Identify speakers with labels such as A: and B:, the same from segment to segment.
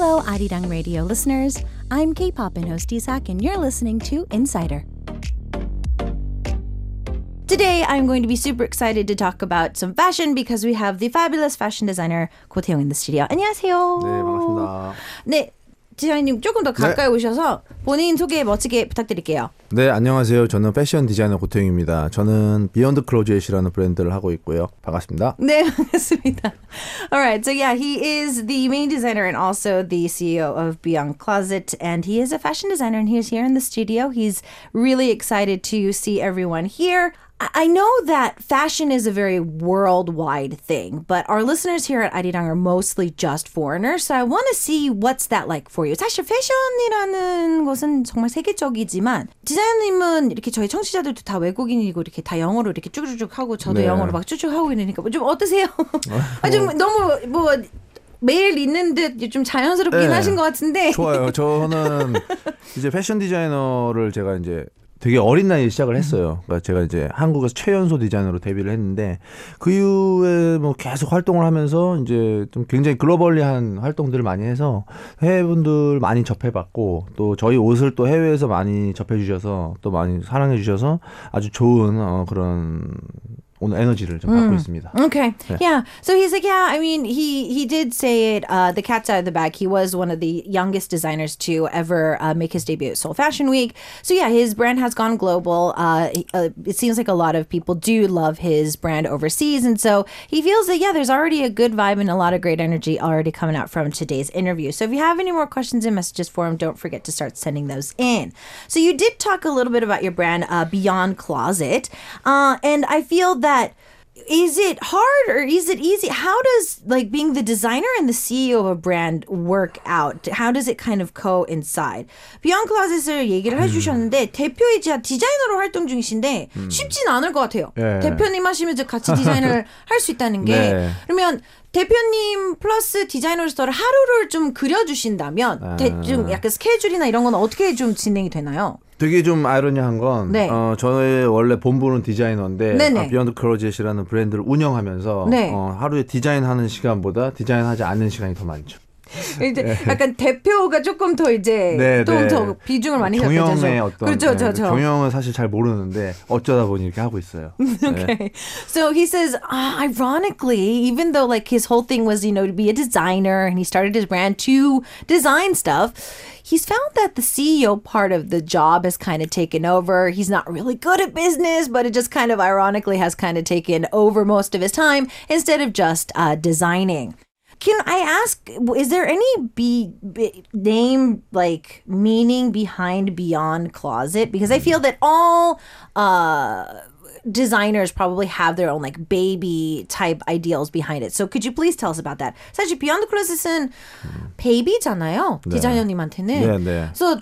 A: Hello, Arirang Radio listeners. I'm K-pop and host Isak, and you're listening to Insider. Today, I'm going to be super excited to talk about some fashion because we have the fabulous fashion designer Ko Tae-yong in the studio. 안녕하세요.
B: 네, 반갑습니다.
A: 네, 디자이너님 조금 더 가까이 오셔서 본인 소개 멋지게 부탁드릴게요.
B: 네, 안녕하세요. 저는 패션 디자이너 고태영입니다. 저는 비욘드 클로젯이라는 브랜드를 하고 있고요. 반갑습니다.
A: 네, 반갑습니다. All right, so yeah, he is the main designer and also the CEO of Beyond Closet, and he is a fashion designer, and he's here in the studio. He's really excited to see everyone here. I know that fashion is a very worldwide thing, but our listeners here at Arirang are mostly just foreigners, so I want to see what's that like for you. 사실 패션이라는 것은 정말 세계적이지만 디자이너님은 이렇게 저희 청취자들도 다 외국인이고 이렇게 다 영어로 이렇게 쭉쭉쭉 하고 저도
B: 네.
A: 영어로 막 쭉쭉 하고 이러니까 좀 어떠세요? 아, 좀 너무 뭐 매일 있는 듯 좀 자연스럽긴
B: 네.
A: 하신 것 같은데.
B: 좋아요. 저는 이제 패션 디자이너를 제가 이제 되게 어린 나이에 시작을 했어요. 그러니까 제가 이제 한국에서 최연소 디자이너로 데뷔를 했는데 그 이후에 뭐 계속 활동을 하면서 이제 좀 굉장히 글로벌리한 활동들을 많이 해서 해외 분들 많이 접해봤고 또 저희 옷을 또 해외에서 많이 접해주셔서 또 많이 사랑해주셔서 아주 좋은 어, 그런 오늘 에너지를 좀 받고 있습니다.
A: Okay. Yeah. So he's like, yeah. I mean, he he did say it. Uh, the cat's out of the bag. He was one of the youngest designers to ever uh, make his debut at Seoul Fashion Week. So yeah, his brand has gone global. Uh, he- uh, it seems like a lot of people do love his brand overseas, and so he feels that yeah, there's already a good vibe and a lot of great energy already coming out from today's interview. So if you have any more questions and messages for him, don't forget to start sending those in. So you did talk a little bit about your brand, uh, Beyond Closet, uh, and I feel that is it hard or is it easy how does like being the designer and the ceo of a brand work out how does it kind of coincide 비욘 클라셋을 얘기를 해주셨는데 대표이자 디자이너로 활동 중이신데 쉽진 않을 것 같아요
B: 예.
A: 대표님 하시면서 같이 디자인을 할 수 있다는 게
B: 네.
A: 그러면 대표님 플러스 디자이너로서 하루를 좀 그려주신다면 대- 좀 약간 스케줄이나 이런 건 어떻게 좀 진행이 되나요?
B: 되게 좀 아이러니한 건
A: 네.
B: 어, 저의 원래 본부는 디자이너인데
A: 네네.
B: 아, 비욘드 클로젯이라는 브랜드를 운영하면서
A: 네.
B: 어, 하루에 디자인하는 시간보다 디자인하지 않는 시간이 더 많죠.
A: 이제 약간 대표가 조금 더 이제
B: 네,
A: 또
B: 네.
A: 더 비중을 많이
B: 경영의
A: 잡죠.
B: 어떤
A: 그렇죠,
B: 네,
A: 그렇죠.
B: 경영은 사실 잘 모르는데 어쩌다 보니 이렇게 하고 있어요. 네.
A: Okay. So he says, uh, ironically, even though like his whole thing was, you know, to be a designer and he started his brand to design stuff, he's found that the CEO part of the job has kind of taken over. He's not really good at business, but it just kind of ironically has kind of taken over most of his time instead of just uh, designing. Can I ask, is there any be, be, name like meaning behind Beyond Closet? Because I feel that all uh, designers probably have their own like baby type ideals behind it. So could you please tell us about that? 사실 Beyond Closet은 베이비잖아요. 디자이너님한테는.
B: 네, 네.
A: 그래서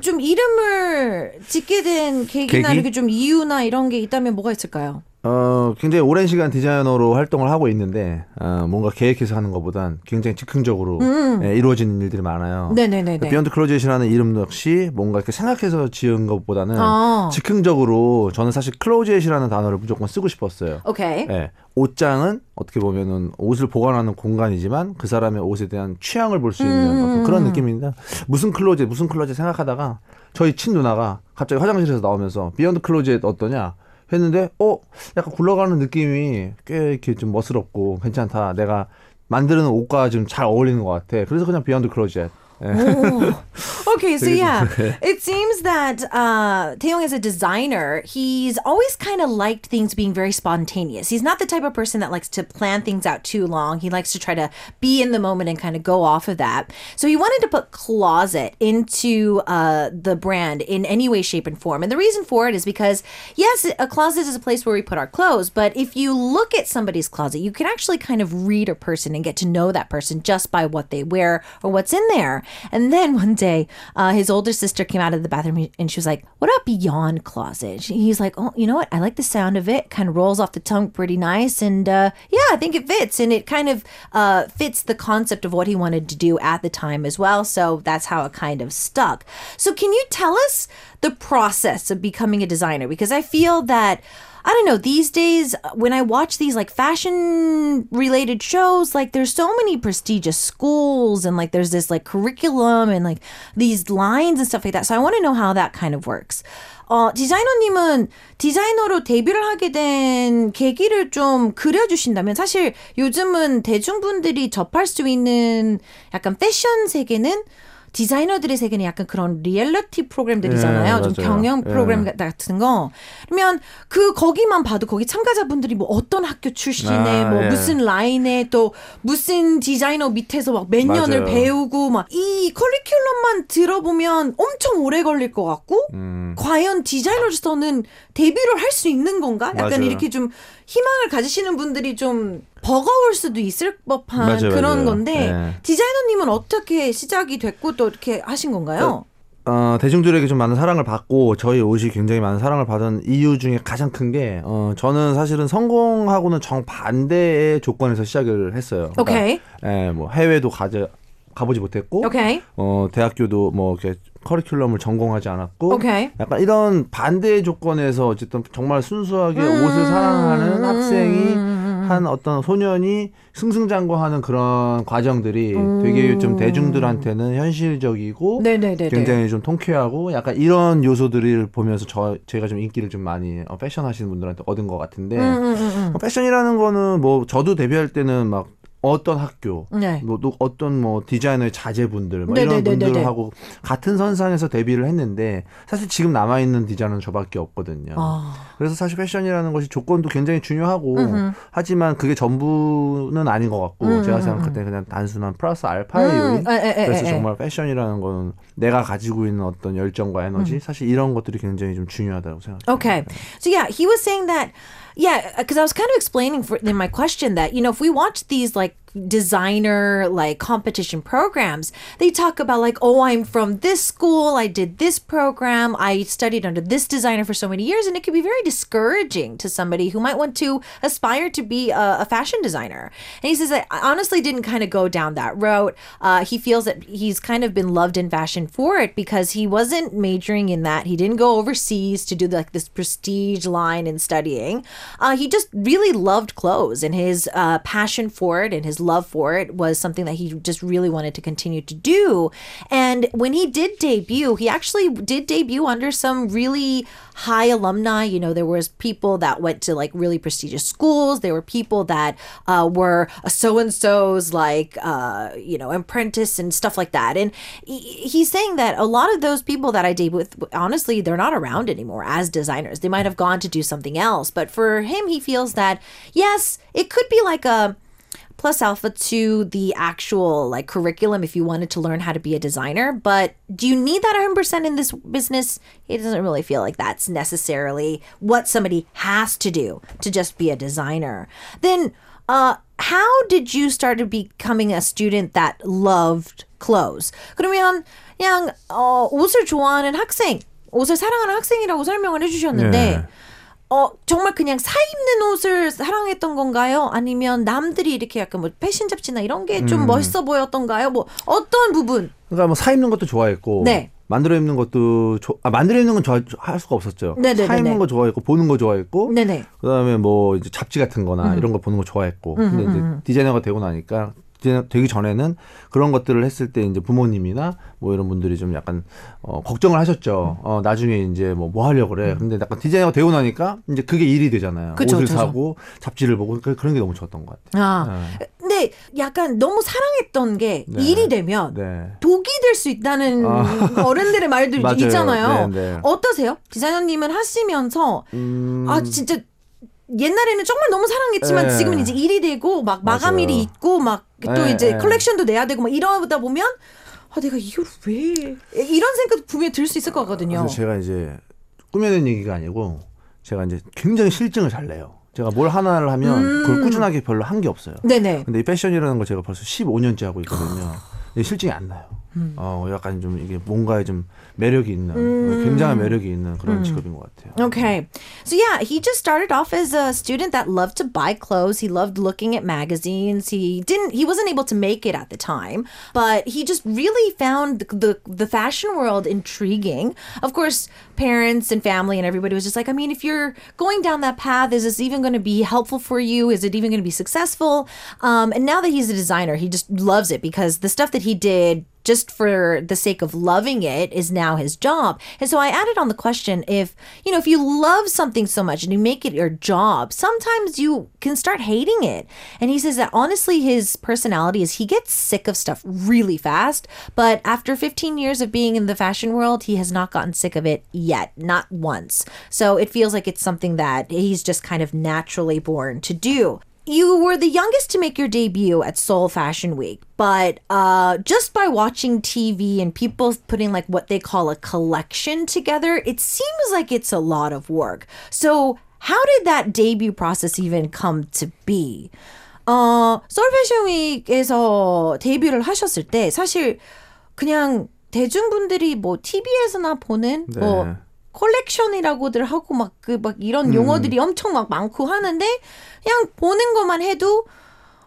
A: 좀 이름을 짓게 된 계기나
B: 계기?
A: 이렇게 좀 이유나 이런 게 있다면 뭐가 있을까요?
B: 어, 굉장히 오랜 시간 디자이너로 활동을 하고 있는데 어, 뭔가 계획해서 하는 것보단 굉장히 즉흥적으로 예, 이루어지는 일들이 많아요.
A: 음. 네네네네.
B: 비욘드 클로젯이라는 이름 역시 뭔가 이렇게 생각해서 지은 것보다는
A: 아.
B: 즉흥적으로 저는 사실 클로젯이라는 단어를 무조건 쓰고 싶었어요.
A: 오케이.
B: 예, 옷장은 어떻게 보면은 옷을 보관하는 공간이지만 그 사람의 옷에 대한 취향을 볼 수 있는
A: 음.
B: 그런 느낌입니다. 무슨 클로젯, 무슨 클로젯 생각하다가 저희 친 누나가 갑자기 화장실에서 나오면서 비욘드 클로젯 어떠냐 했는데 어 약간 굴러가는 느낌이 꽤 이렇게 좀 멋스럽고 괜찮다. 내가 만드는 옷과 좀 잘 어울리는 것 같아. 그래서 그냥 비욘드 클로젯. 예.
A: Oh. Okay, so yeah, it seems that uh, Taeyong as a designer, he's always kind of liked things being very spontaneous. He's not the type of person that likes to plan things out too long. He likes to try to be in the moment and kind of go off of that. So he wanted to put closet into uh, the brand in any way, shape, and form. And the reason for it is because, yes, a closet is a place where we put our clothes, but if you look at somebody's closet, you can actually kind of read a person and get to know that person just by what they wear or what's in there. And then one day, uh, his older sister came out of the bathroom and she was like, What about Beyond Closet? He's like, Oh, you know what? I like the sound of it. Kind of rolls off the tongue pretty nice. And uh, yeah, I think it fits. And it kind of uh, fits the concept of what he wanted to do at the time as well. So that's how it kind of stuck. So, can you tell us the process of becoming a designer? Because I feel that. I don't know. These days, when I watch these like fashion related shows, like there's so many prestigious schools and like there's this like curriculum and like these lines and stuff like that. So I want to know how that kind of works. 어, 디자이너님은 디자이너로 데뷔를 하게 된 계기를 좀 그려주신다면 사실 요즘은 대중분들이 접할 수 있는 약간 패션 세계는 디자이너들의 세계는 약간 그런 리얼리티 프로그램들이잖아요.
B: 예,
A: 좀. 경영
B: 예.
A: 프로그램 같은 거. 그러면 그 거기만 봐도 거기 참가자분들이 뭐 어떤 학교 출신에
B: 아,
A: 뭐
B: 예.
A: 무슨 라인에 또 무슨 디자이너 밑에서 막 몇 년을. 배우고 막 이 커리큘럼만 들어보면 엄청 오래 걸릴 것 같고
B: 음.
A: 과연 디자이너로서는 데뷔를 할 수 있는 건가? 약간
B: 맞아요.
A: 이렇게 좀 희망을 가지시는 분들이 좀 버거울 수도 있을 법한
B: 맞아요,
A: 그런
B: 맞아요.
A: 건데
B: 네.
A: 디자이너님은 어떻게 시작이 됐고 또 이렇게 하신 건가요?
B: 어, 대중들에게 좀 많은 사랑을 받고 저희 옷이 굉장히 많은 사랑을 받은 이유 중에 가장 큰 게 어, 저는 사실은 성공하고는 정반대의 조건에서 시작을 했어요. 그러니까,
A: 오케이.
B: 예, 뭐 해외도 가져 가보지 못했고
A: 오케이.
B: 어, 대학교도 뭐 이렇게 커리큘럼을 전공하지 않았고
A: 오케이.
B: 약간 이런 반대의 조건에서 어쨌든 정말 순수하게
A: 음,
B: 옷을 사랑하는 학생이
A: 음,
B: 한 어떤 소년이 승승장구하는 그런 과정들이 되게 좀 대중들한테는 현실적이고
A: 음. 네네네네.
B: 굉장히 좀 통쾌하고 약간 이런 요소들을 보면서 저 제가 좀 인기를 좀 많이 어, 패션 하시는 분들한테 얻은 것 같은데
A: 음, 음, 음,
B: 어, 패션이라는 거는 뭐 저도 데뷔할 때는 막 어떤 학교,
A: 음. 네.
B: 뭐 또 어떤 뭐 디자이너의 자제분들, 뭐. 이런 분들하고 같은 선상에서 데뷔를 했는데 사실 지금 남아 있는 디자이너는 저밖에 없거든요.
A: 아.
B: 그래서 사실 패션이라는 것이 조건도 굉장히 중요하고
A: 음흠.
B: 하지만 그게 전부는 아닌 것 같고
A: 음,
B: 제가
A: 음,
B: 생각할 때 그냥 단순한 플러스 알파의
A: 음,
B: 요인.
A: 에, 에, 에,
B: 그래서. 정말 패션이라는 거는 내가 가지고 있는 어떤 열정과 에너지
A: 음.
B: 사실 이런 것들이 굉장히 좀 중요하다고 생각해요.
A: Okay. So yeah, he was saying that yeah, because I was kind of explaining for in my question that, you know, if we watch these like designer like competition programs, they talk about like, oh, I'm from this school, I did this program, I studied under this designer for so many years, and it can be very discouraging to somebody who might want to aspire to be a, a fashion designer. And he says I honestly didn't kind of go down that route. Uh, he feels that he's kind of been loved in fashion for it because he wasn't majoring in that. He didn't go overseas to do like this prestige line in studying. Uh, he just really loved clothes, and his uh, passion for it and his love for it was something that he just really wanted to continue to do. And when he did debut, he actually did debut under some really high alumni. You know, there was people that went to like really prestigious schools. There were people that uh, were so and so's like uh, you know apprentice and stuff like that. And he- he's saying that a lot of those people that I date with, honestly, they're not around anymore as designers. They might have gone to do something else. But for him, he feels that yes, it could be like a plus alpha to the actual like curriculum if you wanted to learn how to be a designer but do you need that 100% in this business he doesn't really feel like that's necessarily what somebody has to do to just be a designer then uh how did you start to becoming a student that loved clothes 그러면 그냥 어, 옷을 좋아하는 학생 옷을 사랑하는 학생이라고 설명을 해주셨는데
B: 네.
A: 어 정말 그냥 사 입는 옷을 사랑했던 건가요? 아니면 남들이 이렇게 약간 뭐 패션 잡지나 이런 게
B: 음.
A: 좀 멋있어 보였던가요? 뭐 어떤 부분?
B: 그러니까 뭐 사 입는 것도 좋아했고
A: 네.
B: 만들어 입는 것도 조- 아 만들어 입는 건 좋아 할 수가 없었죠.
A: 네네네네.
B: 사 입는 거 좋아했고 보는 거 좋아했고
A: 네네.
B: 그다음에 뭐 이제 잡지 같은-거나
A: 음.
B: 이런 거 보는 거 좋아했고 근데 이제 디자이너가 되고 나니까 되기 전에는 그런 것들을 했을 때 이제 부모님이나 뭐 이런 분들이 좀 약간 어 걱정을 하셨죠. 어 나중에 이제 뭐 뭐 하려고 그래. 근데 약간 디자이너가 되고 나니까 이제 그게 일이 되잖아요.
A: 음. 그쵸,
B: 옷을
A: 그쵸.
B: 사고 잡지를 보고 그- 그런 게 너무 좋았던 것 같아요.
A: 아 근데 약간 너무 사랑했던 게
B: 네.
A: 일이 되면
B: 네.
A: 독이 될 수 있다는 어른들의 말도. 있잖아요.
B: 네, 네.
A: 어떠세요? 디자이너님은 하시면서
B: 음,
A: 아 진짜 옛날에는 정말 너무 사랑했지만
B: 네.
A: 지금은 이제 일이 되고 막 마감일이. 있고 막 또
B: 네,
A: 이제
B: 네.
A: 컬렉션도 내야 되고 막 이러다 보면 아 내가 이걸 왜 이런 생각 분명히 들 수 있을 것 같거든요.
B: 그래서 제가 이제 꾸며낸 얘기가 아니고 제가 이제 굉장히 실증을 잘 내요. 제가 뭘 하나를 하면
A: 음.
B: 그걸 꾸준하게 별로 한 게 없어요.
A: 네네.
B: 근데 이 패션이라는 거 제가 벌써 15년째 하고 있거든요. 근데 실증이 안 나요. 어 약간 좀 이게 뭔가에 좀 매력이 있는 굉장한 매력이 있는 그런 직업인 것 같아요.
A: Okay. So yeah, he just started off as a student that loved to buy clothes. He loved looking at magazines. He didn't he wasn't able to make it at the time, but he just really found the the, the fashion world intriguing. Of course, parents and family and everybody was just like, I mean, if you're going down that path, is this even going to be helpful for you? Is it even going to be successful? Um, and now that he's a designer, he just loves it because the stuff that he did just for the sake of loving it is now his job. And so I added on the question if, you know, if you love something so much and you make it your job, sometimes you can start hating it. And he says that honestly, his personality is he gets sick of stuff really fast. But after 15 years of being in the fashion world, he has not gotten sick of it yet, not once. So it feels like it's something that he's just kind of naturally born to do you were the youngest to make your debut at Seoul Fashion Week, but uh, just by watching TV and people putting like what they call a collection together, it seems like it's a lot of work. So, how did that debut process even come to be? 어, 서울 패션 윅에서 데뷔를 하셨을 때 사실 그냥 대중분들이 뭐 TV에서나 보는
B: 네.
A: 뭐 컬렉션이라고들 하고 막 그 막 이런 용어들이 엄청 막 많고 하는데 그냥 보는 것만 해도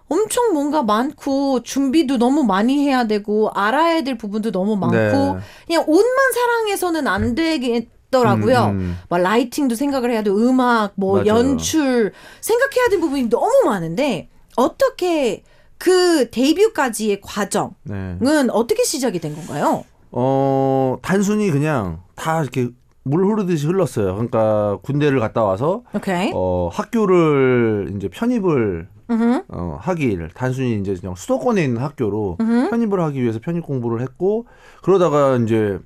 A: 엄청 뭔가 많고 준비도 너무 많이 해야 되고 알아야 될 부분도 너무 많고
B: 네.
A: 그냥 옷만 사랑해서는 안 되겠더라고요.
B: 음, 음.
A: 막 라이팅도 생각을 해야 되고 음악 뭐
B: 맞아요.
A: 연출 생각해야 될 부분이 너무 많은데 어떻게 그 데뷔까지의 과정은
B: 네.
A: 어떻게 시작이 된 건가요?
B: 어 단순히 그냥 다 이렇게 물 흐르듯이 흘렀어요. 그러니까 군대를 갔다 와서
A: 오케이.
B: 어 학교를 이제 편입을
A: 음.
B: 어, 하길 단순히 이제 그냥 수도권에 있는 학교로 편입을 하기 위해서 편입 공부를 했고 그러다가 이제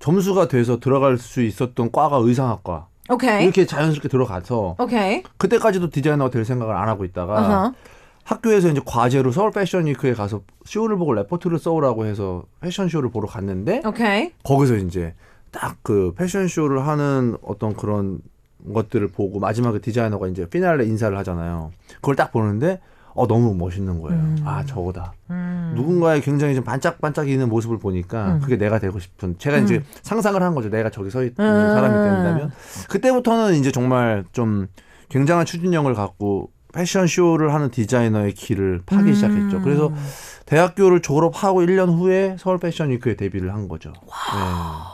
B: 점수가 돼서 들어갈 수 있었던 과가 의상학과
A: 오케이.
B: 이렇게 자연스럽게 들어가서
A: 오케이.
B: 그때까지도 디자이너가 될 생각을 안 하고 있다가
A: 어허.
B: 학교에서 이제 과제로 서울 패션 위크에 가서 쇼를 보고 레포트를 써오라고 해서 패션 쇼를 보러 갔는데
A: 오케이.
B: 거기서 이제 딱 그 패션쇼를 하는 어떤 그런 것들을 보고 마지막에 디자이너가 이제 피날레 인사를 하잖아요. 그걸 딱 보는데 어 너무 멋있는 거예요. 아 저거다. 누군가의 굉장히 좀 반짝반짝이는 모습을 보니까 그게 내가 되고 싶은. 제가 이제 상상을 한 거죠. 내가 저기 서 있는 사람이 된다면 그때부터는 이제 정말 좀 굉장한 추진력을 갖고 패션 쇼를 하는 디자이너의 길을 파기 시작했죠. 그래서 대학교를 졸업하고 1년 후에 서울 패션 위크에 데뷔를 한 거죠.
A: 아,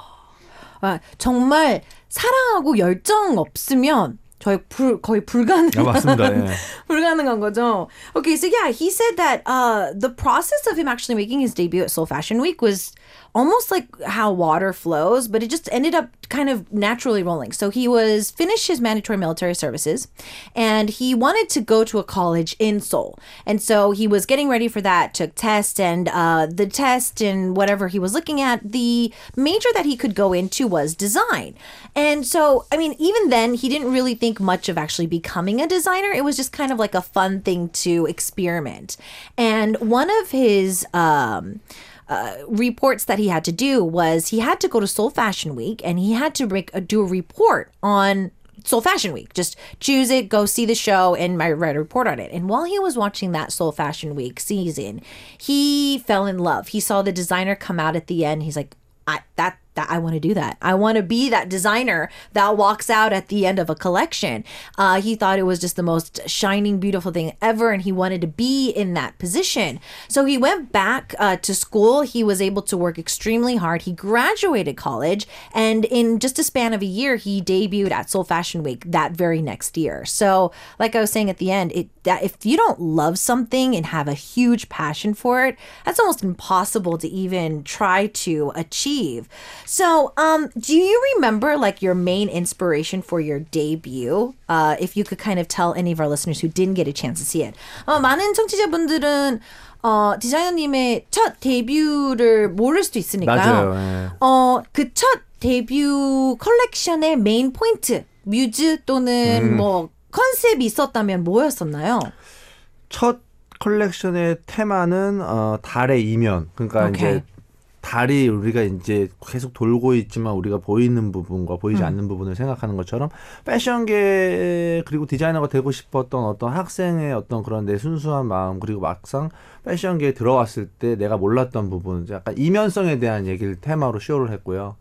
A: 정말 사랑하고 열정 없으면 저희 불, 거의 불가능.
B: 네. 아, 맞습니다. 예.
A: 불가능한 거죠. Okay, so yeah, he said that uh, the process of him actually making his debut at Seoul Fashion Week was almost like how water flows, but it just ended up kind of naturally rolling. So he was finished his mandatory military services, and he wanted to go to a college in Seoul, and so he was getting ready for that. Took tests, and uh, the test and whatever he was looking at, the major that he could go into was design. And so, I mean, even then, he didn't really think much of actually becoming a designer. It was just kind of like a fun thing to experiment. And one of his um, uh, reports that he had to do was he had to go to Seoul Fashion Week and he had to make a, do a report on Seoul Fashion Week. Just choose it, go see the show, and write a report on it. And while he was watching that Seoul Fashion Week season, he fell in love. He saw the designer come out at the end. He's like, I that that I want to do that. I want to be that designer that walks out at the end of a collection. Uh, he thought it was just the most shining, beautiful thing ever, and he wanted to be in that position. So he went back uh, to school. He was able to work extremely hard. He graduated college, and in just a span of a year, he debuted at Seoul Fashion Week that very next year. So, like I was saying at the end, it that if you don't love something and have a huge passion for it, that's almost impossible to even try to achieve. So, um, do you remember like your main inspiration for your debut? Uh, if you could kind of tell any of our listeners who didn't get a chance to see it. 어, 많은 청취자분들은 어, 디자이너님의 첫 데뷔를 모를 수도 있으니까요.
B: 맞아요. 예.
A: 어, 그 첫 데뷔 컬렉션의 메인 포인트, 뮤즈 또는 뭐 컨셉이 있었다면 뭐였었나요?
B: 첫 컬렉션의 테마는 어, 달의 이면. 그러니까
A: 오케이.
B: 이제 달이 우리가 이제 계속 돌고 있지만 우리가 보이는 부분과 보이지 음. 않는 부분을 생각하는 것처럼 패션계 그리고 디자이너가 되고 싶었던 어떤 학생의 어떤 그런 내 순수한 마음 그리고 막상 패션계에 들어왔을 때 내가 몰랐던 부분 약간 이면성에 대한 얘기를 테마로 쇼를 했고요.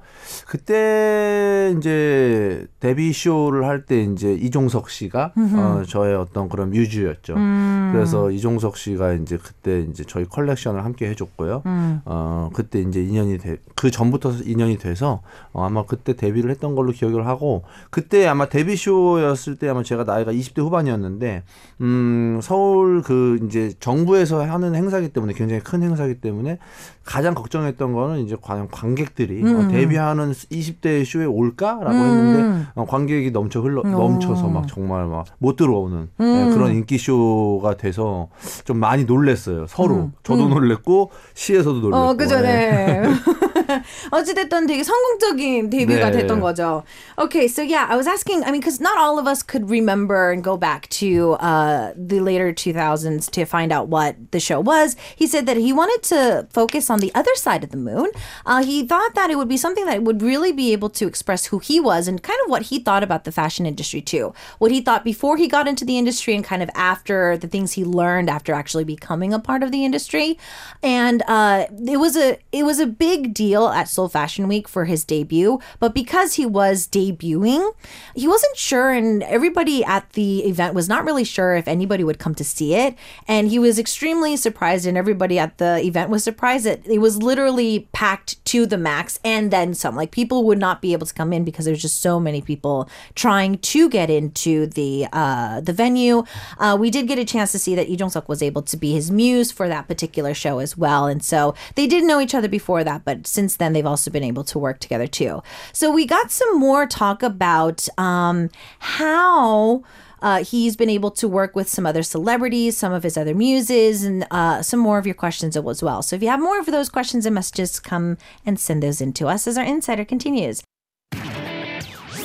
B: 그때 이제 데뷔 쇼를 할 때 이제 이종석 씨가 어, 저의 어떤 그런 뮤즈였죠. 음. 그래서 이종석 씨가 이제 그때 이제 저희 컬렉션을 함께 해줬고요. 음. 어 그때 이제 인연이 돼, 그 전부터 인연이 돼서 어, 아마 그때 데뷔를 했던 걸로 기억을 하고 그때 아마 데뷔 쇼였을 때 아마 제가 나이가 20대 후반이었는데 음 서울 그 이제 정부에서 하는 행사기 때문에 굉장히 큰 행사기 때문에 가장 걱정했던 거는 이제 과연 관객들이 어, 음. 어, 데뷔하는 20대 쇼에 올까라고 음. 했는데 어, 관객이 넘쳐 흘러 넘쳐서 막 정말 막 못 들어오는 네, 음. 네, 그런 인기 쇼가 돼서 좀 많이 놀랬어요 서로 음. 저도 음. 놀랬고 시에서도 놀랬고.
A: 어, 그죠, 네. 어찌됐든 되게 성공적인 데뷔가 네. 됐던 거죠. Okay, so yeah, I was asking. I mean, because not all of us could remember and go back to uh, the later 2000s to find out what the show was. He said that he wanted to focus on the other side of the moon. Uh, he thought that it would be something that would really be able to express who he was and kind of what he thought about the fashion industry too. What he thought before he got into the industry and kind of after the things he learned after actually becoming a part of the industry. And uh, it was a it was a big deal at Seoul Fashion Week for his debut, but because he was debuting, he wasn't sure, and everybody at the event was not really sure if anybody would come to see it. And he was extremely surprised, and everybody at the event was surprised that it was literally packed to the max and then some. Like people would not be able to come in because there's just so many people trying to get into the uh, the venue. Uh, we did get a chance to see that Lee Jong Suk was able to be his muse for that particular show as well, and so they did know each other before that, but since then they've also been able to work together too. So we got some more talk about um, how. Uh, he's been able to work with some other celebrities, some of his other muses, and uh, some more of your questions as well. So if you have more of those questions and messages, come and send those in to us as our insider continues.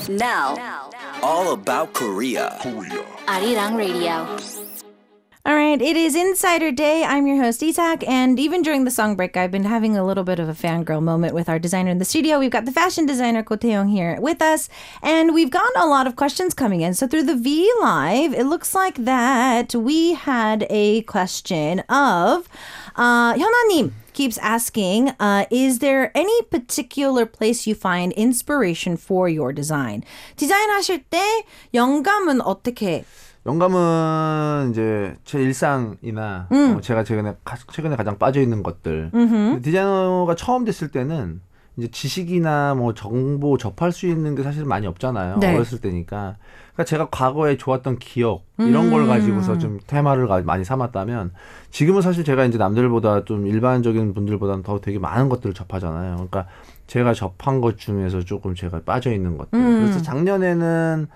C: Now, all about Korea. Korea. Arirang Radio.
A: All right, it is Insider Day. I'm your host, Isak, and even during the song break, I've been having a little bit of a fangirl moment with our designer in the studio. We've got the fashion designer, Ko Tae-yong, here with us, and we've gotten a lot of questions coming in. So through the V Live, it looks like that we had a question of uh, keeps asking uh, Is there any particular place you find inspiration for your design? 디자인하실 때 영감은 어떻게
B: 영감은 이제 제 일상이나 음. 어, 제가 최근에 최근에 가장 빠져 있는 것들. 디자이너가 처음 됐을 때는 이제 지식이나 뭐 정보 접할 수 있는 게 사실 많이 없잖아요. 네. 어렸을 때니까. 그러니까 제가 과거에 좋았던 기억 이런 음. 걸 가지고서 좀 테마를 많이 삼았다면 지금은 사실 제가 이제 남들보다 좀 일반적인 분들보다는 더 되게 많은 것들을 접하잖아요. 그러니까 제가 접한 것 중에서 조금 제가 빠져 있는 것들. 음. 그래서 작년에는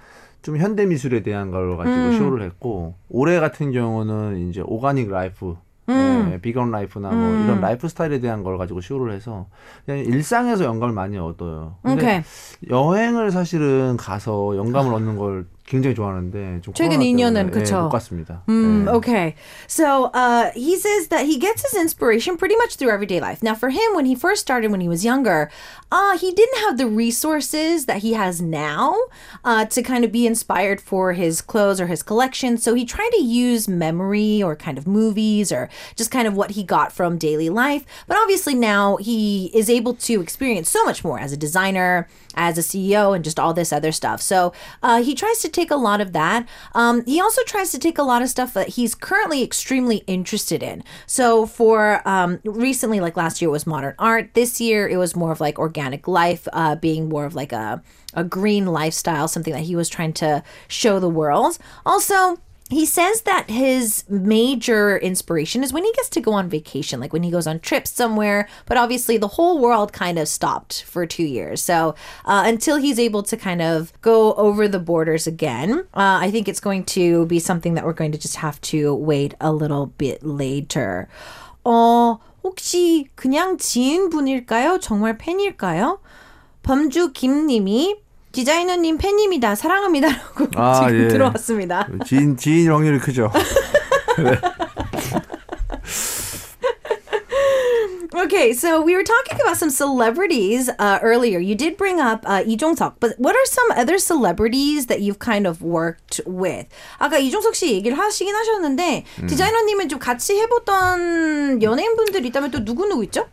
B: 좀 현대 미술에 대한 걸 가지고 음. 쇼를 했고 올해 같은 경우는 이제 오가닉 라이프 음. 네, 비건 라이프나 뭐 음. 이런 라이프 스타일에 대한 걸 가지고 쇼를 해서 그냥 일상에서 영감을 많이 얻어요. 근데 okay. 여행을 사실은 가서 영감을 얻는 걸 굉장히 좋아하는데 좀 최근 2년은 그쵸? 못 갔습니다.
A: Mm, Okay, so uh, he says that he gets his inspiration pretty much through everyday life. Now, for him, when he first started when he was younger, uh, he didn't have the resources that he has now uh, to kind of be inspired for his clothes or his collection. So he tried to use memory or kind of movies or just kind of what he got from daily life. But obviously now he is able to experience so much more as a designer as a CEO and just all this other stuff. So uh, he tries to take a lot of that. Um, he also tries to take a lot of stuff that he's currently extremely interested in. So for um, recently, like last year was modern art. This year it was more of like organic life, uh, being more of like a a green lifestyle, something that he was trying to show the world. Also, he says that his major inspiration is when he gets to go on vacation, like when he goes on trips somewhere. But obviously, the whole world kind of stopped for two years. So uh, until he's able to kind of go over the borders again, uh, I think it's going to be something that we're going to just have to wait a little bit later. 어, 혹시 그냥 지인분일까요? 정말 팬일까요? 범주 김님이 디자이너님 팬입니다. 사랑합니다라고 아, 지금 예. 들어왔습니다.
B: 지인 지인 확률이 크죠.
A: Okay, so we were talking about some celebrities uh, earlier. You did bring up uh, Lee Jong-suk, but what are some other celebrities that you've kind of worked with? 아까 이종석 씨 얘기를 하시긴 하셨는데
B: 음.
A: 디자이너님은 좀 같이 해봤던 연예인분들이 있다면 또 누구 누구 있죠?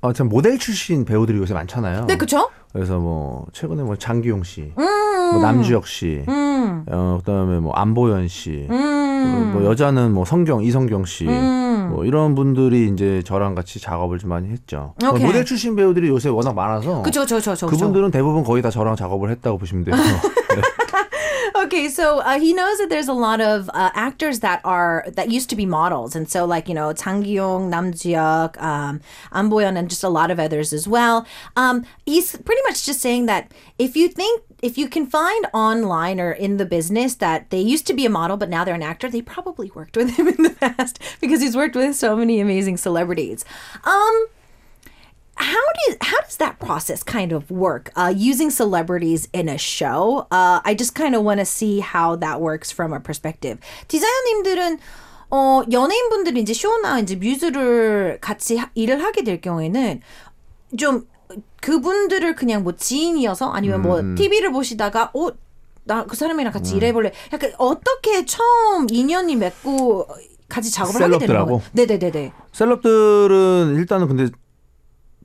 B: 어, 참 모델 출신 배우들이 요새 많잖아요.
A: 네, 그렇죠.
B: 그래서 뭐 최근에 뭐 장기용 씨,
A: 음.
B: 뭐 남주혁 씨, 어, 그다음에 뭐 안보현 씨,
A: 음.
B: 뭐 여자는 뭐 성경 이성경 씨, 뭐 이런 분들이 이제 저랑 같이 작업을 좀 많이 했죠. 어,
A: 오케이.
B: 모델 출신 배우들이 요새 워낙 많아서
A: 저, 저, 저, 저.
B: 그분들은 대부분 거의 다 저랑 작업을 했다고 보시면 돼요. 네.
A: Okay, so uh, he knows that there's a lot of uh, actors that are that used to be models, and so like you know Jang Ki-yong, Nam Joo-hyuk, um, Ahn Bo-hyun, and just a lot of others as well. Um, he's pretty much just saying that if you think if you can find online or in the business that they used to be a model but now they're an actor, they probably worked with him in the past because he's worked with so many amazing celebrities. Um, how do how does that process kind of work uh, using celebrities in a show? Uh, I just kind of want to see how that works from a perspective. 디자이너님들은 어, 연예인분들이 이제 쇼나 이제 뮤즈를 같이 하- 일을 하게 될 경우에는 좀 그분들을 그냥 뭐 지인이어서 아니면 뭐 TV를 보시다가 어 나 그 사람이랑 같이 일해볼래. 약간 어떻게 처음 인연이 맺고 같이 작업을 하게 되는
B: 셀럽들하고?
A: 거예요? 네네네네.
B: 셀럽들은 일단은 근데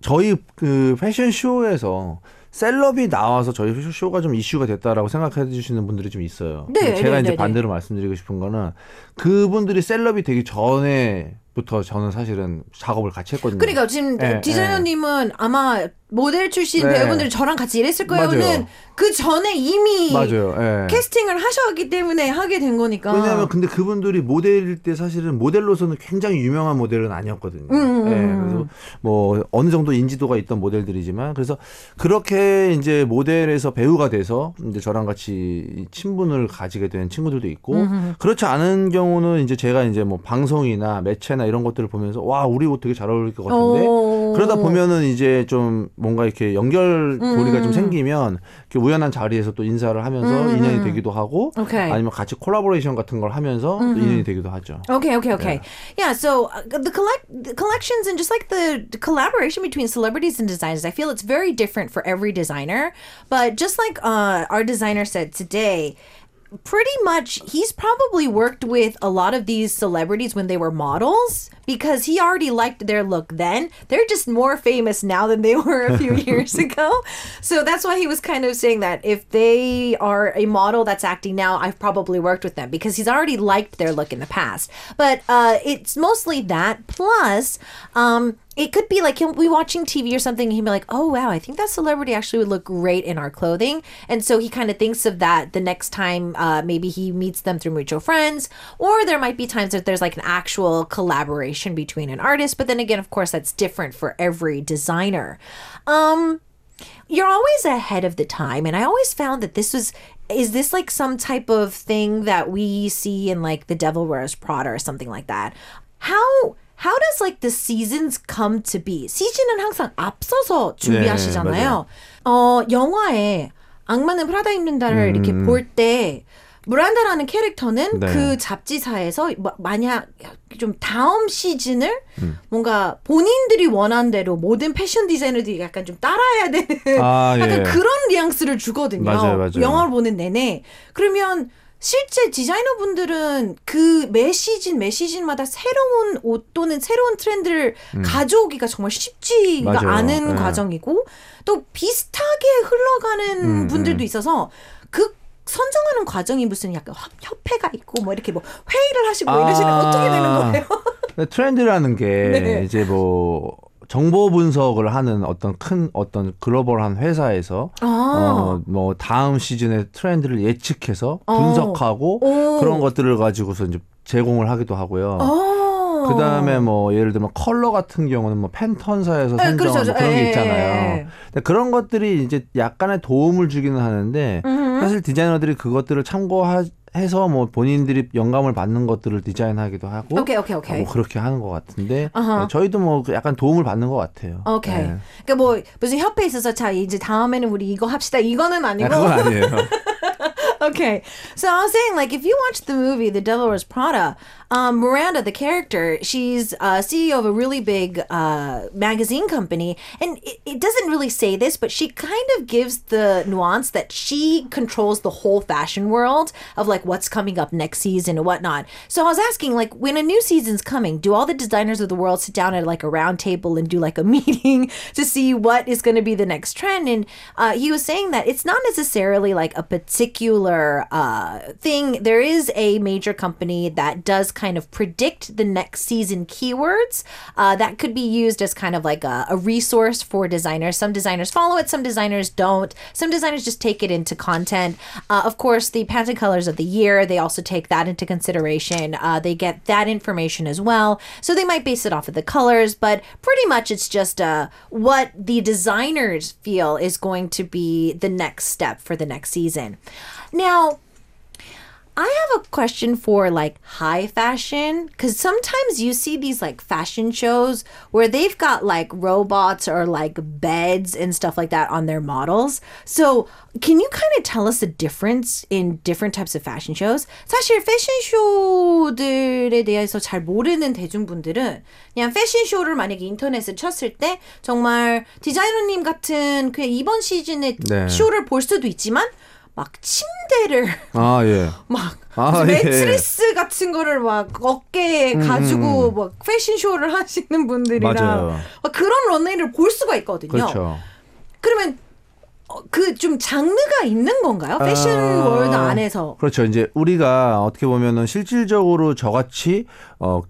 B: 저희 그 패션 쇼에서 셀럽이 나와서 저희 쇼가 좀 이슈가 됐다라고 생각해 주시는 분들이 좀 있어요.
A: 네,
B: 제가
A: 네,
B: 이제
A: 네,
B: 반대로 말씀드리고 싶은 거는 그분들이 셀럽이 되기 전에 부터 저는 사실은 작업을 같이 했거든요.
A: 그러니까 지금
B: 예,
A: 디자이너님은 아마 모델 출신
B: 네.
A: 배우분들이 저랑 같이 일했을 거예요는. 그 전에 이미
B: 맞아요. 예.
A: 캐스팅을 하셨기 때문에 하게 된 거니까.
B: 왜냐하면 근데 그분들이 모델일 때 사실은 모델로서는 굉장히 유명한 모델은 아니었거든요.
A: 음,
B: 예, 그래서 뭐 어느 정도 인지도가 있던 모델들이지만 그래서 그렇게 이제 모델에서 배우가 돼서 이제 저랑 같이 친분을 가지게 된 친구들도 있고
A: 음,
B: 그렇지 않은 경우는 이제 제가 이제 뭐 방송이나 매체나 이런 것들을 보면서 와 우리 옷 되게 잘 어울릴 것 같은데
A: 오.
B: 그러다 보면은 이제 좀 뭔가 이렇게 연결 고리가
A: 음.
B: 좀 생기면 이렇게 우연한 자리에서 또 인사를 하면서 인연이 되기도 하고
A: 오케이.
B: 아니면 같이 콜라보레이션 같은 걸 하면서 또 인연이 되기도 하죠.
A: Okay, okay, okay. Yeah, so uh, the collect the collections and just like the collaboration between celebrities and designers, I feel it's very different for every designer. But just like uh, our designer said today, pretty much he's probably worked with a lot of these celebrities when they were models because he already liked their look then. They're just more famous now than they were a few years ago. So that's why he was kind of saying that if they are a model that's acting now, I've probably worked with them because he's already liked their look in the past. But uh, it's mostly that. Plus, um, it could be like he'll be watching TV or something and he'll be like, oh, wow, I think that celebrity actually would look great in our clothing. And so he kind of thinks of that the next time uh, maybe he meets them through mutual friends. Or there might be times that there's like an actual collaboration between an artist. But then again, of course, that's different for every designer. Um, you're always ahead of the time and i always found that this was is this like some type of thing that we see in like the devil wears prada or something like that how how does like the seasons come to be 시즌은 항상 앞서서 준비하시잖아요 어 영화에 악마는 프라다 입는다를 이렇게 볼 때 무란다라는 캐릭터는
B: 네.
A: 그 잡지사에서 뭐- 만약 좀 다음 시즌을 뭔가 본인들이 원한 대로 모든 패션 디자이너들이 약간 좀 따라야 되는
B: 아,
A: 약간
B: 예.
A: 그런 뉘앙스를 주거든요.
B: 맞아요, 맞아요.
A: 영화를 보는 내내. 그러면 실제 디자이너분들은 그 매 시즌 매 시즌마다 새로운 옷 또는 새로운 트렌드를 가져오기가 정말 쉽지가
B: 음. 맞아요.
A: 않은
B: 예.
A: 과정이고 또 비슷하게 흘러가는
B: 음,
A: 분들도 있어서 그 선정하는 과정이 무슨 약간 협- 협회가 있고 뭐 이렇게 뭐 회의를 하시고 뭐 이러시는
B: 아.
A: 어떻게 되는 거예요?
B: 트렌드라는 게
A: 네.
B: 이제 뭐 정보 분석을 하는 어떤 큰 어떤 글로벌한 회사에서
A: 아.
B: 어뭐 다음 시즌의 트렌드를 예측해서
A: 어.
B: 분석하고
A: 오.
B: 그런 것들을 가지고서 이제 제공을 하기도 하고요.
A: 어.
B: 그 다음에 뭐 예를 들면 컬러 같은 경우는 뭐 팬턴사에서
A: 네,
B: 선정한
A: 그렇죠.
B: 뭐 그런
A: 예,
B: 게
A: 예,
B: 있잖아요.
A: 예.
B: 근데 그런 것들이 이제 약간의 도움을 주기는 하는데 사실 디자이너들이 그것들을 참고 해서 뭐 본인들이 영감을 받는 것들을 디자인하기도 하고
A: 오케이, 오케이, 오케이.
B: 뭐 그렇게 하는 것 같은데. 네, 저희도 뭐 약간 도움을 받는 것 같아요.
A: 오케이.
B: 네.
A: 그러니까 뭐 무슨 협회에 있어서 자 이제 다음에는 우리 이거 합시다. 이거는
B: 아,
A: 아니고.
B: 그건 아니에요.
A: okay. So I was saying, like, if you watch the movie The Devil Wears Prada, um, Miranda, the character, she's uh, CEO of a really big uh, magazine company, and it, it doesn't really say this, but she kind of gives the nuance that she controls the whole fashion world of like what's coming up next season and whatnot. So I was asking, like, when a new season's coming, do all the designers of the world sit down at like a round table and do like a meeting to see what is going to be the next trend? And uh, he was saying that it's not necessarily like a particular uh, thing. There is a major company that does kind of predict the next season keywords uh, that could be used as kind of like a, a resource for designers. Some designers follow it, some designers don't. Some designers just take it into content. Uh, of course, the Pantone colors of the year, they also take that into consideration. Uh, they get that information as well. So they might base it off of the colors, but pretty much it's just uh, what the designers feel is going to be the next step for the next season. Now, I have a question for like high fashion because sometimes you see these like fashion shows where they've got like robots or like beds and stuff like that on their models. So, can you kind of tell us the difference in different types of fashion shows? 사실 패션 쇼들에 대해서 잘 모르는 대중분들은 그냥 패션 쇼를 만약에 인터넷에 쳤을 때 정말 디자이너님 같은 그냥 이번 시즌의
B: 네.
A: 쇼를 볼 수도 있지만 막 침대를
B: 아 예.
A: 막
B: 아, 예.
A: 매트리스 같은 거를 막 어깨에 가지고 막 패션 쇼를 하시는 분들이랑 그런 런웨이를 볼 수가 있거든요.
B: 그렇죠.
A: 그러면 그좀 장르가 있는 건가요? 패션
B: 아,
A: 월드 안에서.
B: 그렇죠. 이제 우리가 어떻게 보면은 실질적으로 저같이 어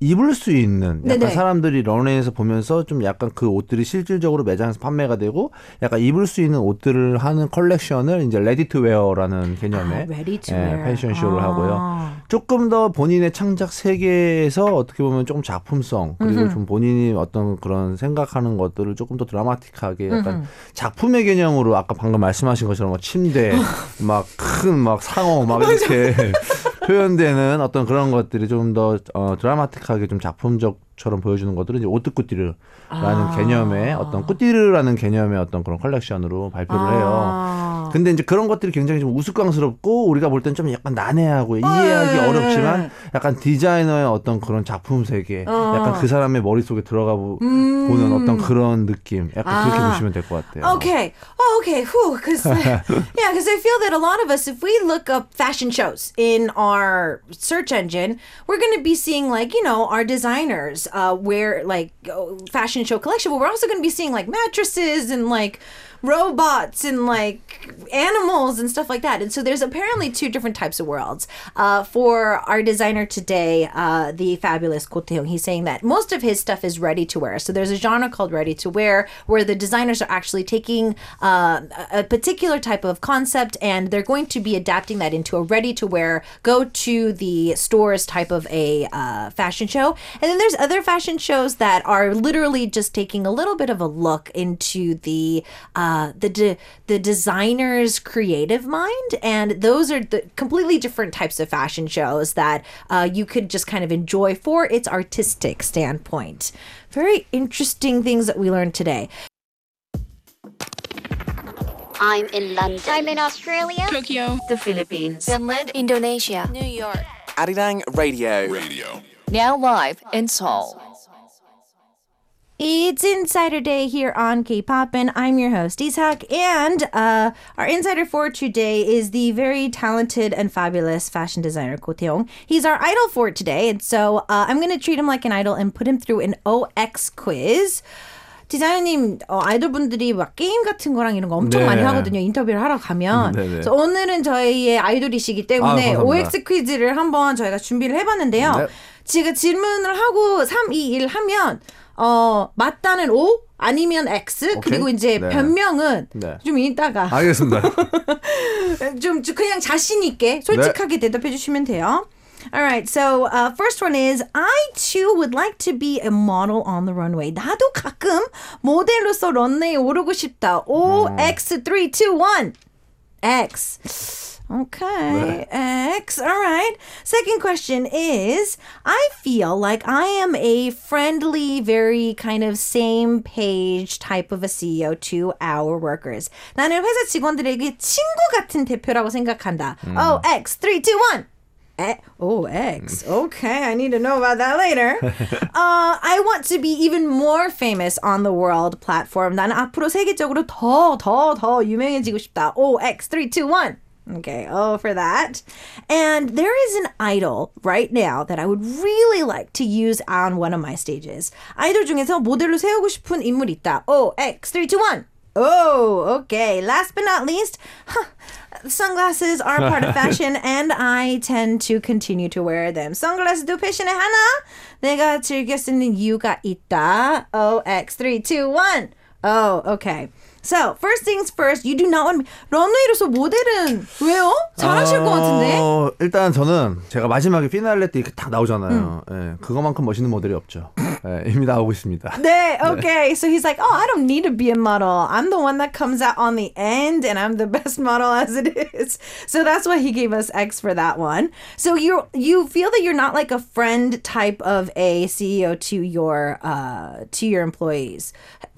B: 입을 수 있는 약간
A: 네네.
B: 사람들이 런웨이에서 보면서 좀 약간 그 옷들이 실질적으로 매장에서 판매가 되고 약간 입을 수 있는 옷들을 하는 컬렉션을 이제 레디 투 웨어라는 개념의
A: 아, ready to
B: 예,
A: wear.
B: 패션 쇼를
A: 아.
B: 하고요. 조금 더 본인의 창작 세계에서 어떻게 보면 조금 작품성 그리고 좀 본인이 어떤 그런 생각하는 것들을 조금 더 드라마틱하게 약간 작품의 개념으로 아까 방금 말씀하신 것처럼 막 침대 막 큰막 상어 막 이렇게 표현되는 어떤 그런 것들이 좀 더 어, 드라마틱하게 좀 작품적 처럼 보여주는 것들은 이제 오뜨꾸띠르라는
A: 아.
B: 개념의 어떤 꾸띠르라는 개념의 어떤 그런 컬렉션으로 발표를 해요.
A: 아.
B: 근데 이제 그런 것들이 굉장히 좀 우스꽝스럽고 우리가 볼 땐 좀 약간 난해하고 이해하기
A: 네.
B: 어렵지만 약간 디자이너의 어떤 그런 작품 세계,
A: 어.
B: 약간 그 사람의 머릿속에 들어가 보, 는 어떤 그런 느낌, 약간 그렇게
A: 음. 아.
B: 보시면 될 것 같아요.
A: Okay. Oh, okay. Whew. Because yeah, because I feel that a lot of us, if we look up fashion shows in our search engine, we're going to be seeing like you know our designers uh, wear like oh, fashion show collection, but we're also going to be seeing like mattresses and like robots and like animals and stuff like that. And so there's apparently two different types of worlds. Uh, for our designer today, uh, the fabulous Ko Tae-yong, he's saying that most of his stuff is ready to wear. So there's a genre called ready to wear where the designers are actually taking uh, a particular type of concept and they're going to be adapting that into a ready to wear, go to the stores type of a uh, fashion show. And then there's other fashion shows that are literally just taking a little bit of a look into the uh, the de- the designer's creative mind, and those are the completely different types of fashion shows that uh, you could just kind of enjoy for its artistic standpoint. Very interesting things that we learned today.
D: I'm in London.
E: I'm in Australia.
F: Tokyo.
D: the Philippines.
E: Finland.
C: Indonesia.
E: New York.
C: Arirang Radio. Radio.
F: Now live in Seoul.
A: It's Insider Day here on K-pop, and I'm your host Ishak. And uh, our insider for today is the very talented and fabulous fashion designer Ko Tae-hong. He's our idol for today, and so uh, I'm going to treat him like an idol and put him through an OX quiz. 디자이너님, 어, 아이돌분들이 막 게임 같은 거랑 이런 거 엄청
B: 네.
A: 많이 하거든요. 인터뷰를 하러 가면.
B: 네네.
A: 그래서 오늘은 저희의 아이돌이시기 때문에
B: 아, 감사합니다.
A: OX 퀴즈를 한번 저희가 준비를 해봤는데요.
B: 네.
A: 지금 질문을 하고 3, 2, 1 하면 어 맞다는 O 아니면 X 그리고 이제
B: 네.
A: 변명은
B: 네.
A: 좀 이따가
B: 알겠습니다.
A: 좀 그냥 자신 있게 솔직하게 대답해 주시면 돼요. All right, so uh, first one is I too would like to be a model on the runway. 나도 가끔 모델로서 런웨이에 오르고 싶다. O X 3 2 1 X. Okay, X. All right. Second question is I feel like I am a friendly, very kind of same page type of a CEO to our workers. 나는 회사 직원들에게 친구 같은 대표라고 생각한다. Oh, X. 3, 2, 1. Eh, oh, X. Okay, I need to know about that later. uh, I want to be even more famous on the world platform. 나는 앞으로 세계적으로 더, 더, 더 유명해지고 싶다. Oh, X. 3, 2, 1. Okay, oh, for that. And there is an idol right now that I would really like to use on one of my stages. 아이돌 중에서 모델로 세우고 싶은 인물 있다. Oh, X, 3, 2, 1. Oh, okay. Last but not least, huh, sunglasses are part of fashion and I tend to continue to wear them. 선글라스도 패션의 하나. 내가 즐겨 쓰는 이유가 있다. Oh, X, 3, 2, 1. Oh, okay. So, first things first, you do not want to... 런웨이로서 모델은 왜요? 잘하실 것 같은데?
B: 어, 일단 저는 제가 마지막에 피날레 때 이렇게 딱 나오잖아요. 예, 그거만큼 멋있는 모델이 없죠. 예, 이미 나오고 있습니다.
A: 네, okay. So he's like, oh, I don't need to be a model. I'm the one that comes out on the end, and I'm the best model as it is. So that's why he gave us X for that one. So you you feel that you're not like a friend type of a CEO to your uh to your employees.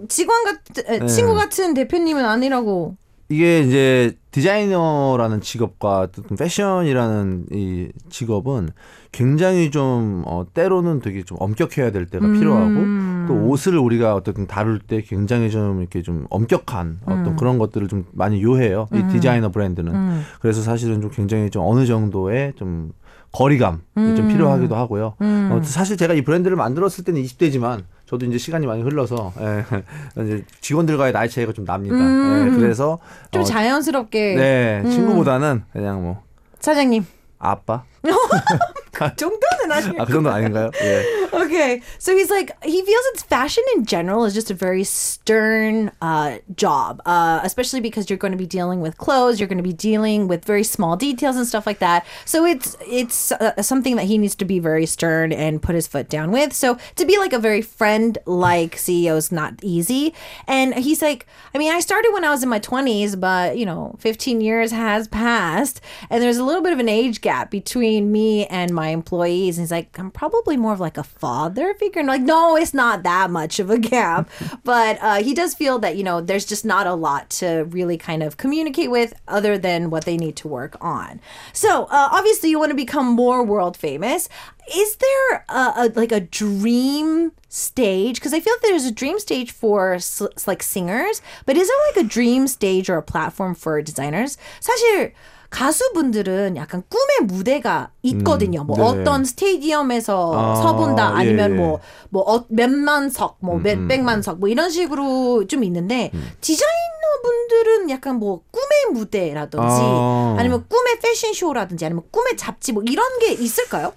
A: 직원 같 친구 같은 대표님은 아니라고.
B: 이게 이제 디자이너라는 직업과 패션이라는 이 직업은 굉장히 좀 어, 때로는 되게 좀 엄격해야 될 때가 필요하고 또 옷을 우리가 어쨌든 다룰 때 굉장히 좀 이렇게 좀 엄격한 어떤 그런 것들을 좀 많이 요해요. 이 디자이너 브랜드는. 그래서 사실은 좀 굉장히 좀 어느 정도의 좀 거리감이 좀 필요하기도 하고요. 어, 사실 제가 이 브랜드를 만들었을 때는 20대지만 저도 이제 시간이 많이 흘러서 예, 이제 직원들과의 나이 차이가 좀 납니다. 예, 그래서
A: 좀
B: 어,
A: 자연스럽게.
B: 네 친구보다는 그냥 뭐
A: 사장님.
B: 아빠
A: 그 정도는 아니에요.
B: 아 그 정도 아닌가요? 예.
A: okay, so he's like he feels it's fashion in general is just a very stern uh, job, uh, especially because you're going to be dealing with clothes, you're going to be dealing with very small details and stuff like that. So it's it's uh, something that he needs to be very stern and put his foot down with. So to be like a very friend like CEO is not easy. And he's like, I mean, I started when I was in my 20s, but you know, 15 years has passed, and there's a little bit of an age gap between me and my employees. And he's like, I'm probably more of like a father figure. And I'm like, no, it's not that much of a gap. but uh, he does feel that, you know, there's just not a lot to really kind of communicate with other than what they need to work on. So uh, obviously, you want to become more world famous. Is there a, a like a dream stage? Because I feel there's a dream stage for s- like singers, but is there like a dream stage or a platform for designers? 사실 가수분들은 약간 꿈의 무대가 있거든요. 뭐
B: 네.
A: 어떤 스테디움에서
B: 아,
A: 서본다 아니면
B: 예, 예.
A: 뭐, 뭐 어, 몇만 석, 뭐 몇백만 석, 뭐 이런 식으로 좀 있는데 디자이너 분들은 약간 뭐 꿈의 무대라든지
B: 아.
A: 아니면 꿈의 패션쇼라든지 아니면 꿈의 잡지 뭐 이런 게 있을까요?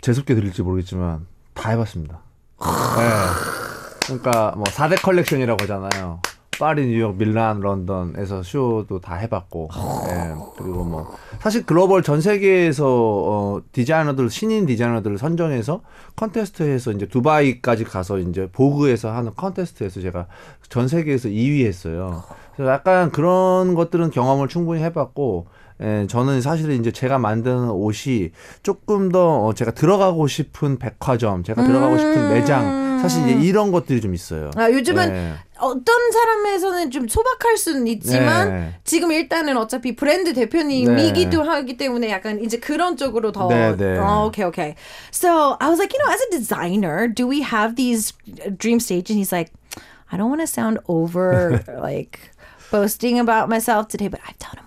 B: 재수없게 들릴지 모르겠지만 다 해봤습니다. 네. 그러니까 뭐 4대 컬렉션이라고 하잖아요. 파리, 뉴욕, 밀란, 런던에서 쇼도 다 해봤고, 예. 그리고 뭐 사실 글로벌 전 세계에서 어, 디자이너들 신인 디자이너들을 선정해서 컨테스트에서 이제 두바이까지 가서 이제 보그에서 하는 컨테스트에서 제가 전 세계에서 2위 했어요. 그래서 약간 그런 것들은 경험을 충분히 해봤고, 예, 저는 사실은 이제 제가 만드는 옷이 조금 더 어, 제가 들어가고 싶은 백화점, 제가 들어가고 싶은 매장, 사실 이제 이런 것들이 좀 있어요.
A: 아, 요즘은
B: 네.
A: 어떤 사람에서는 좀 소박할 수는 있지만
B: 네.
A: 지금 일단은 어차피 브랜드 대표님이기도 하기 때문에 약간 이제 그런 쪽으로 더
B: 네, 네.
A: 어, okay, okay. So I was like, you know, as a designer, do we have these dream stages? And he's like, I don't want to sound over like boasting about myself today, but I've done.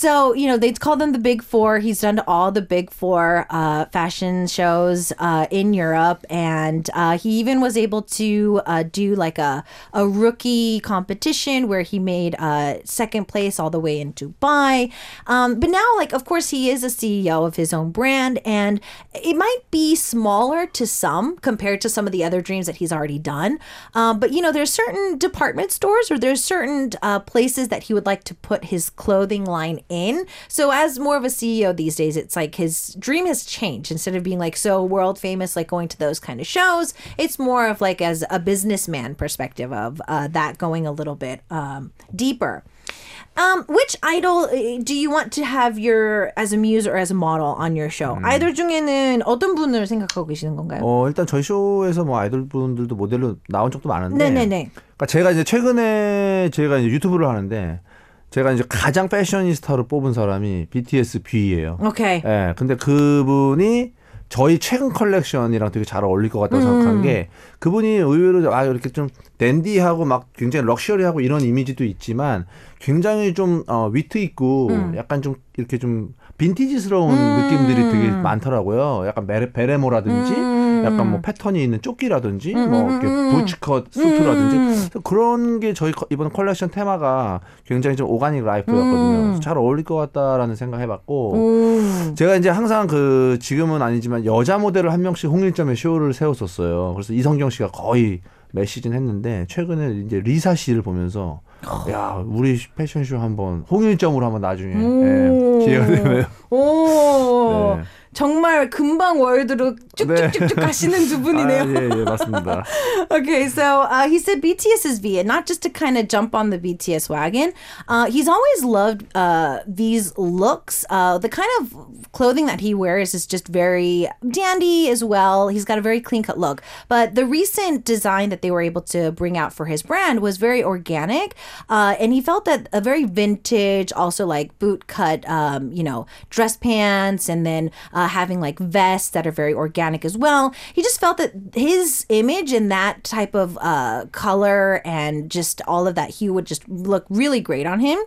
A: So, you know, they call them the big four. He's done all the big four uh, fashion shows uh, in Europe. And uh, he even was able to uh, do like a, a rookie competition where he made uh, second place all the way in Dubai. Um, but now, like, of course, he is a CEO of his own brand. And it might be smaller to some compared to some of the other dreams that he's already done. Um, but, you know, there's certain department stores or there's certain uh, places that he would like to put his clothing line in. So as more of a CEO these days, it's like his dream has changed. Instead of being like so world famous, like going to those kind of shows, it's more of like as a businessman perspective of uh, that going a little bit um, deeper. Um, which idol uh, do you want to have your as a muse or as a model on your show? 아이돌 중에는 어떤 분을 생각하고 계시는 건가요?
B: 어, 일단 저희 쇼에서 뭐 아이돌 분들도 모델로 나온 적도 많은데.
A: 네네네.
B: 그러니까 제가 이제 최근에 제가 이제 유튜브를 하는데 제가 이제 가장 패셔니스타로 뽑은 사람이 BTS B예요.
A: 오케이.
B: 예. 근데 그분이 저희 최근 컬렉션이랑 되게 잘 어울릴 것 같다고 생각한 게 그분이 의외로 아 이렇게 좀 댄디하고 막 굉장히 럭셔리하고 이런 이미지도 있지만 굉장히 좀 어, 위트 있고 약간 좀 이렇게 좀 빈티지스러운 느낌들이 되게 많더라고요. 약간 베레, 베레모라든지 약간 뭐 패턴이 있는 조끼라든지 뭐 이렇게 부츠컷 수트라든지. 그런 게 저희 커- 이번 컬렉션 테마가 굉장히 좀 오가닉 라이프였거든요. 잘 어울릴 것 같다라는 생각해봤고 제가 이제 항상 그 지금은 아니지만 여자 모델을 한 명씩 홍일점에 쇼를 세웠었어요. 그래서 이성경 씨가 거의 매 시즌 했는데 최근에 이제 리사 씨를 보면서 야 우리 패션쇼 한번 홍일점으로 한번 나중에. 예, 기회가 되면
A: 오.
B: 네.
A: 정말 금방 월드로 쭉쭉쭉쭉 가시는 두 분이네요.
B: 아, 예, 예, 맞습니다.
A: okay, so uh, he said BTS is V, not just to kind of jump on the BTS wagon. Uh, he's always loved uh, these looks. Uh, the kind of clothing that he wears is just very dandy as well. He's got a very clean cut look. But the recent design that they were able to bring out for his brand was very organic. Uh, and he felt that a very vintage, also like boot cut, um, you know, dress pants and then uh, having like vests that are very organic as well. He just felt that his image in that type of uh, color and just all of that hue would just look really great on him.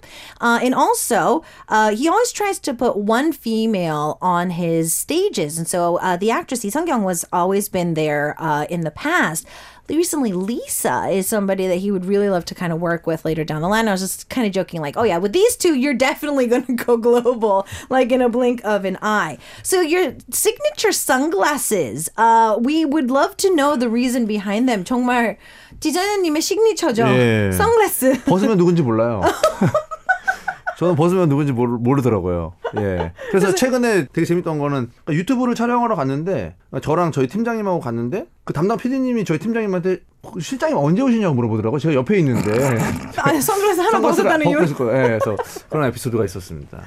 A: Uh, and also, uh, he always tries to put one female on his stages. And so uh, the actress Lee Sung-kyung was always been there uh, in the past Recently, Lisa is somebody that he would really love to kind of work with later down the line. I was just kind of joking, like, oh, yeah, with these two, you're definitely going to go global, like in a blink of an eye. So, your signature sunglasses, uh, we would love to know the reason behind them. 정말 디자이너님의 시그니처죠.
B: 예.
A: 선글라스.
B: 벗으면 누군지 몰라요. 저는 벗으면 누군지 모르, 모르더라고요. 예. 그래서 최근에 되게 재밌던 거는 그러니까 유튜브를 촬영하러 갔는데 저랑 저희 팀장님하고 갔는데 그 담당 PD님이 저희 팀장님한테 실장님 언제 오시냐고 물어보더라고요. 제가 옆에 있는데
A: 아, 선글라스 하나 벗었다는 이유.
B: 거예요. 예, 그래서 그런 에피소드가 있었습니다.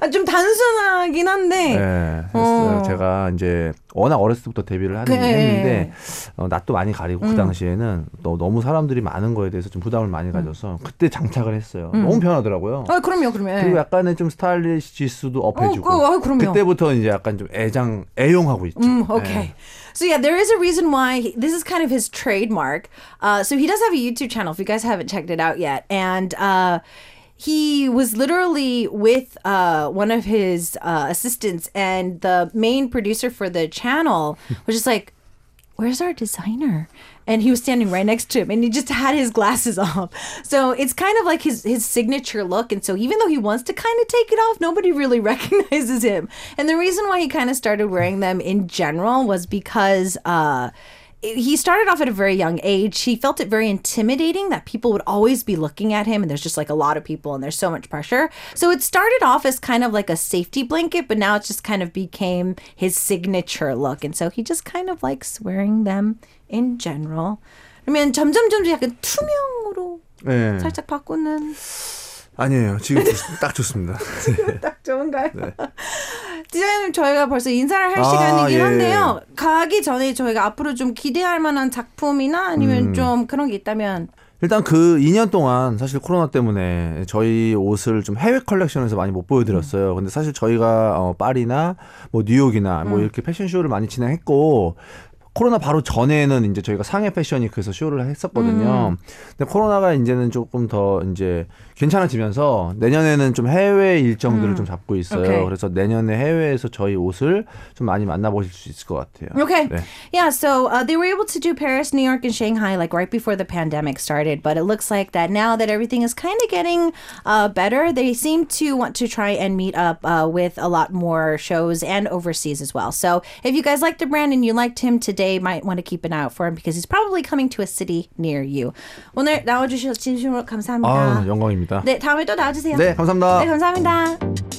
A: 아, 좀 단순하긴 한데.
B: 예. 그래서
A: 어.
B: 제가 이제 워낙 어렸을 때부터 데뷔를 하는,
A: 네.
B: 했는데 어, 낯도 많이 가리고
A: 음.
B: 그 당시에는 또 너무 사람들이 많은 거에 대해서 좀 부담을 많이 가져서 그때 장착을 했어요.
A: 음.
B: 너무 편하더라고요.
A: 아, 그럼요, 그럼요.
B: 그리고 약간의 좀 스타일리시 지수도 업해주고
A: 어, 그- 아.
B: 그때부터 이제 약간 좀 애장 애용하고 있죠.
A: Mm, okay.
B: 예.
A: So yeah, there is a reason why he, this is kind of his trademark. Uh, so he does have a YouTube channel if you guys haven't checked it out yet, and uh, he was literally with uh, one of his uh, assistants, and the main producer for the channel was just like. Where's our designer? And he was standing right next to him, and he just had his glasses off. So it's kind of like his his signature look. And so even though he wants to kind of take it off, nobody really recognizes him. And the reason why he kind of started wearing them in general was because uh, he started off at a very young age. He felt it very intimidating that people would always be looking at him, and there's just like a lot of people, and there's so much pressure. So it started off as kind of like a safety blanket, but now it's just kind of became his signature look, and so he just kind of likes wearing them in general. 그러면 점점 점점 약간 투명으로
B: 예.
A: 살짝 바꾸는
B: 아니에요. 지금 딱 좋습니다.
A: 딱 좋은가요? 디자이너님 저희가 벌써 인사를 할
B: 아,
A: 시간이긴
B: 예.
A: 한데요. 가기 전에 저희가 앞으로 좀 기대할 만한 작품이나 아니면
B: 음.
A: 좀 그런 게 있다면
B: 일단 그 2년 동안 사실 코로나 때문에 저희 옷을 좀 해외 컬렉션에서 많이 못 보여드렸어요. 근데 사실 저희가 어, 파리나 뭐 뉴욕이나 뭐 이렇게 패션쇼를 많이 진행했고 코로나 바로 전에는 이제 저희가 상해 패션위크에서 쇼를 했었거든요. 근데 코로나가 이제는 조금 더 이제 괜찮아지면서 내년에는 좀 해외 일정들을 좀 잡고 있어요.
A: 오케이.
B: 그래서 내년에 해외에서 저희 옷을 좀 많이 만나보실 수 있을 것 같아요.
A: Okay.
B: 네.
A: Yeah, so uh, they were able to do Paris, New York, and Shanghai like right before the pandemic started. But it looks like that now that everything is kind of getting uh, better, they seem to want to try and meet up uh, with a lot more shows and overseas as well. So if you guys like the brand and you liked him today, might want to keep an eye out for him because he's probably coming to a city near you. 오늘 나와주셔서 진심으로 감사합니다.
B: 아, 영광입니다.
A: 네, 다음에 또 나와주세요.
B: 네, 감사합니다.
A: 네, 감사합니다.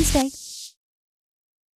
A: Wednesday.